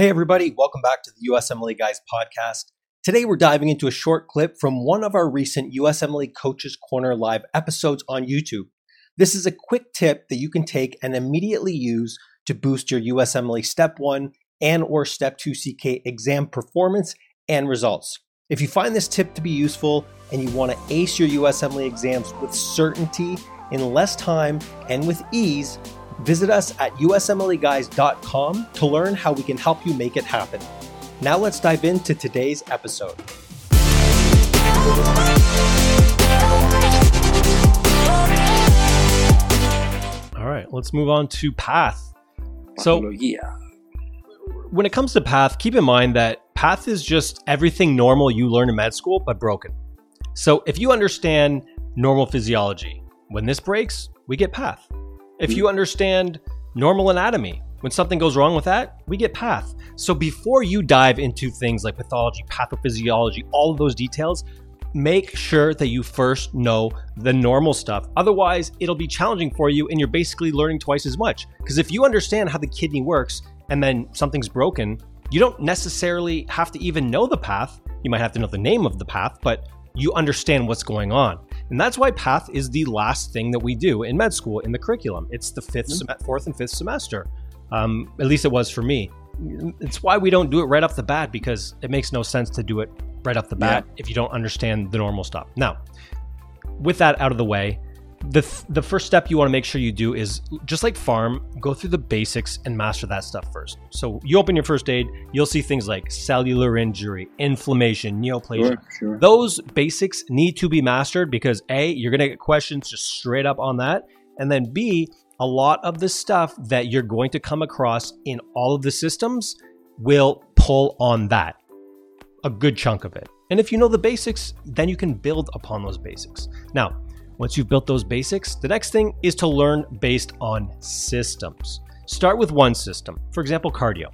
Hey, everybody, welcome back to the USMLE Guys podcast. Today, we're diving into a short clip from one of our recent USMLE Coaches Corner Live episodes on YouTube. This is a quick tip that you can take and immediately use to boost your USMLE Step 1 and or Step 2 CK exam performance and results. If you find this tip to be useful and you want to ace your USMLE exams with certainty in less time and with ease, Visit us at usmleguys.com to learn how we can help you make it happen. Now let's dive into today's episode. All right, let's move on to path. So, yeah. when it comes to path, keep in mind that path is just everything normal you learn in med school, but broken. So, if you understand normal physiology, when this breaks, we get path. If mm-hmm. you understand normal anatomy, when something goes wrong with that, we get path. So before you dive into things like pathology, pathophysiology, all of those details, make sure that you first know the normal stuff. Otherwise, it'll be challenging for you and you're basically learning twice as much. Because if you understand how the kidney works and then something's broken, you don't necessarily have to even know the path. You might have to know the name of the path, but you understand what's going on. And that's why PATH is the last thing that we do in med school in the curriculum. It's the 5th mm-hmm. sem- fourth and fifth semester. Um, at least it was for me. It's why we don't do it right off the bat because it makes no sense to do it right off the bat yeah. if you don't understand the normal stuff. Now, with that out of the way, the th- the first step you want to make sure you do is just like farm go through the basics and master that stuff first. So you open your first aid, you'll see things like cellular injury, inflammation, neoplasia. Sure, sure. Those basics need to be mastered because a you're going to get questions just straight up on that, and then b a lot of the stuff that you're going to come across in all of the systems will pull on that. A good chunk of it. And if you know the basics, then you can build upon those basics. Now, once you've built those basics, the next thing is to learn based on systems. Start with one system, for example, cardio,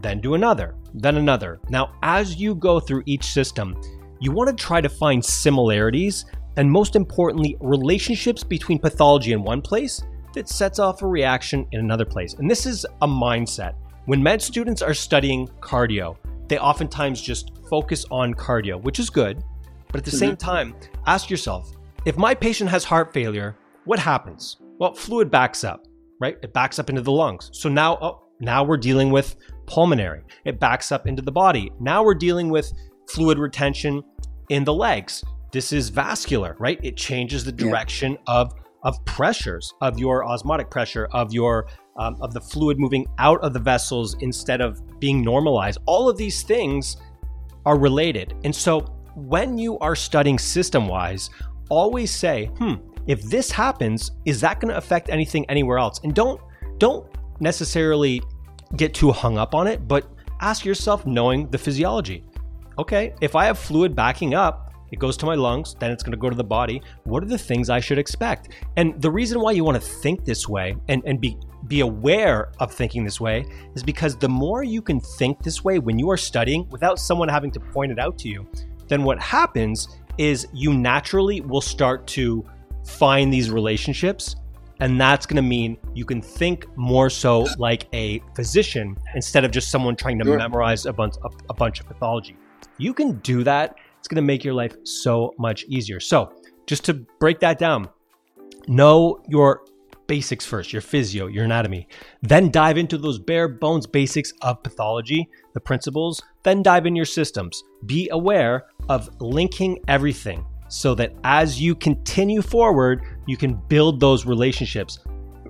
then do another, then another. Now, as you go through each system, you want to try to find similarities and, most importantly, relationships between pathology in one place that sets off a reaction in another place. And this is a mindset. When med students are studying cardio, they oftentimes just focus on cardio, which is good. But at the mm-hmm. same time, ask yourself if my patient has heart failure, what happens? Well, fluid backs up, right? It backs up into the lungs. So now, oh, now we're dealing with pulmonary. It backs up into the body. Now we're dealing with fluid retention in the legs. This is vascular, right? It changes the direction yeah. of of pressures, of your osmotic pressure, of your um, of the fluid moving out of the vessels instead of being normalized. All of these things are related, and so when you are studying system wise, always say, hmm, if this happens, is that going to affect anything anywhere else? And don't don't necessarily get too hung up on it, but ask yourself knowing the physiology. Okay, if I have fluid backing up, it goes to my lungs, then it's going to go to the body. What are the things I should expect? And the reason why you want to think this way and, and be be aware of thinking this way is because the more you can think this way when you are studying without someone having to point it out to you, then what happens is you naturally will start to find these relationships. And that's going to mean you can think more so like a physician instead of just someone trying to sure. memorize a bunch, a, a bunch of pathology. You can do that. It's going to make your life so much easier. So, just to break that down, know your basics first, your physio, your anatomy. Then dive into those bare bones basics of pathology, the principles. Then dive in your systems. Be aware of linking everything so that as you continue forward, you can build those relationships.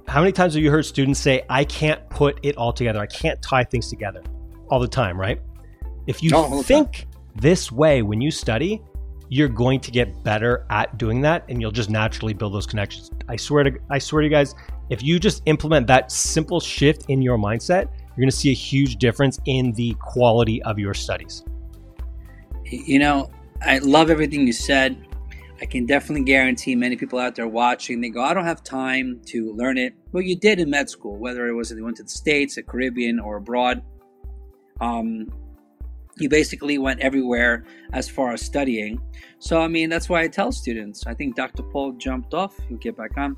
How many times have you heard students say, I can't put it all together? I can't tie things together all the time, right? If you oh, think this way when you study, you're going to get better at doing that and you'll just naturally build those connections. I swear to I swear to you guys, if you just implement that simple shift in your mindset, you're going to see a huge difference in the quality of your studies. You know, I love everything you said. I can definitely guarantee many people out there watching, they go, I don't have time to learn it. Well, you did in med school, whether it was you went to the States, the Caribbean, or abroad. Um, you basically went everywhere as far as studying. So, I mean, that's why I tell students. I think Dr. Paul jumped off. He'll get back on.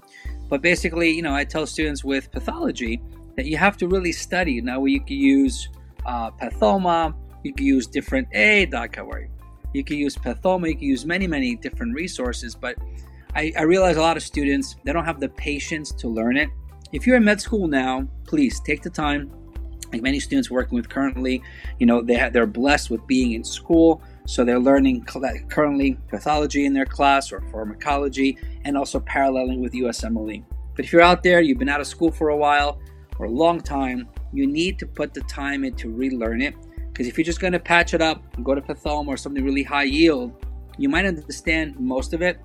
But basically, you know, I tell students with pathology that you have to really study. Now, you can use uh, Pathoma. You can use different a dot worry. You can use Pathoma. You can use many many different resources. But I, I realize a lot of students they don't have the patience to learn it. If you're in med school now, please take the time. Like many students working with currently, you know, they they're blessed with being in school so they're learning currently pathology in their class or pharmacology and also paralleling with USMLE. But if you're out there, you've been out of school for a while or a long time, you need to put the time in to relearn it. Because if you're just going to patch it up and go to Pathoma or something really high yield, you might understand most of it,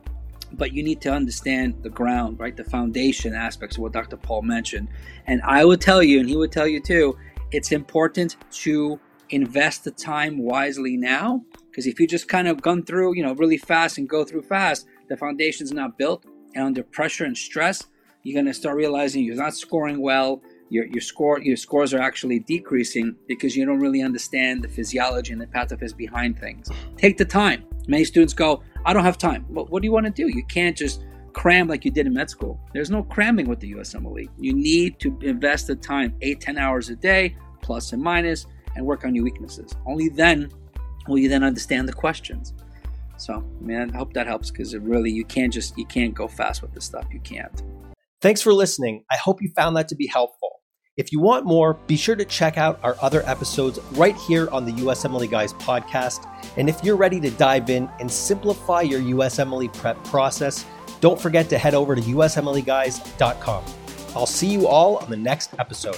but you need to understand the ground, right? The foundation aspects of what Dr. Paul mentioned. And I would tell you, and he would tell you too, it's important to invest the time wisely now because if you just kind of gun through, you know, really fast and go through fast, the foundation's not built. And under pressure and stress, you're going to start realizing you're not scoring well. Your, your score your scores are actually decreasing because you don't really understand the physiology and the pathophys behind things. Take the time. Many students go, I don't have time. Well, what do you want to do? You can't just cram like you did in med school. There's no cramming with the USMLE. You need to invest the time, eight, 10 hours a day, plus and minus, and work on your weaknesses. Only then will you then understand the questions. So, man, I hope that helps because it really you can't just you can't go fast with this stuff. You can't. Thanks for listening. I hope you found that to be helpful. If you want more, be sure to check out our other episodes right here on the USMLE Guys podcast. And if you're ready to dive in and simplify your USMLE prep process, don't forget to head over to usmleguys.com. I'll see you all on the next episode.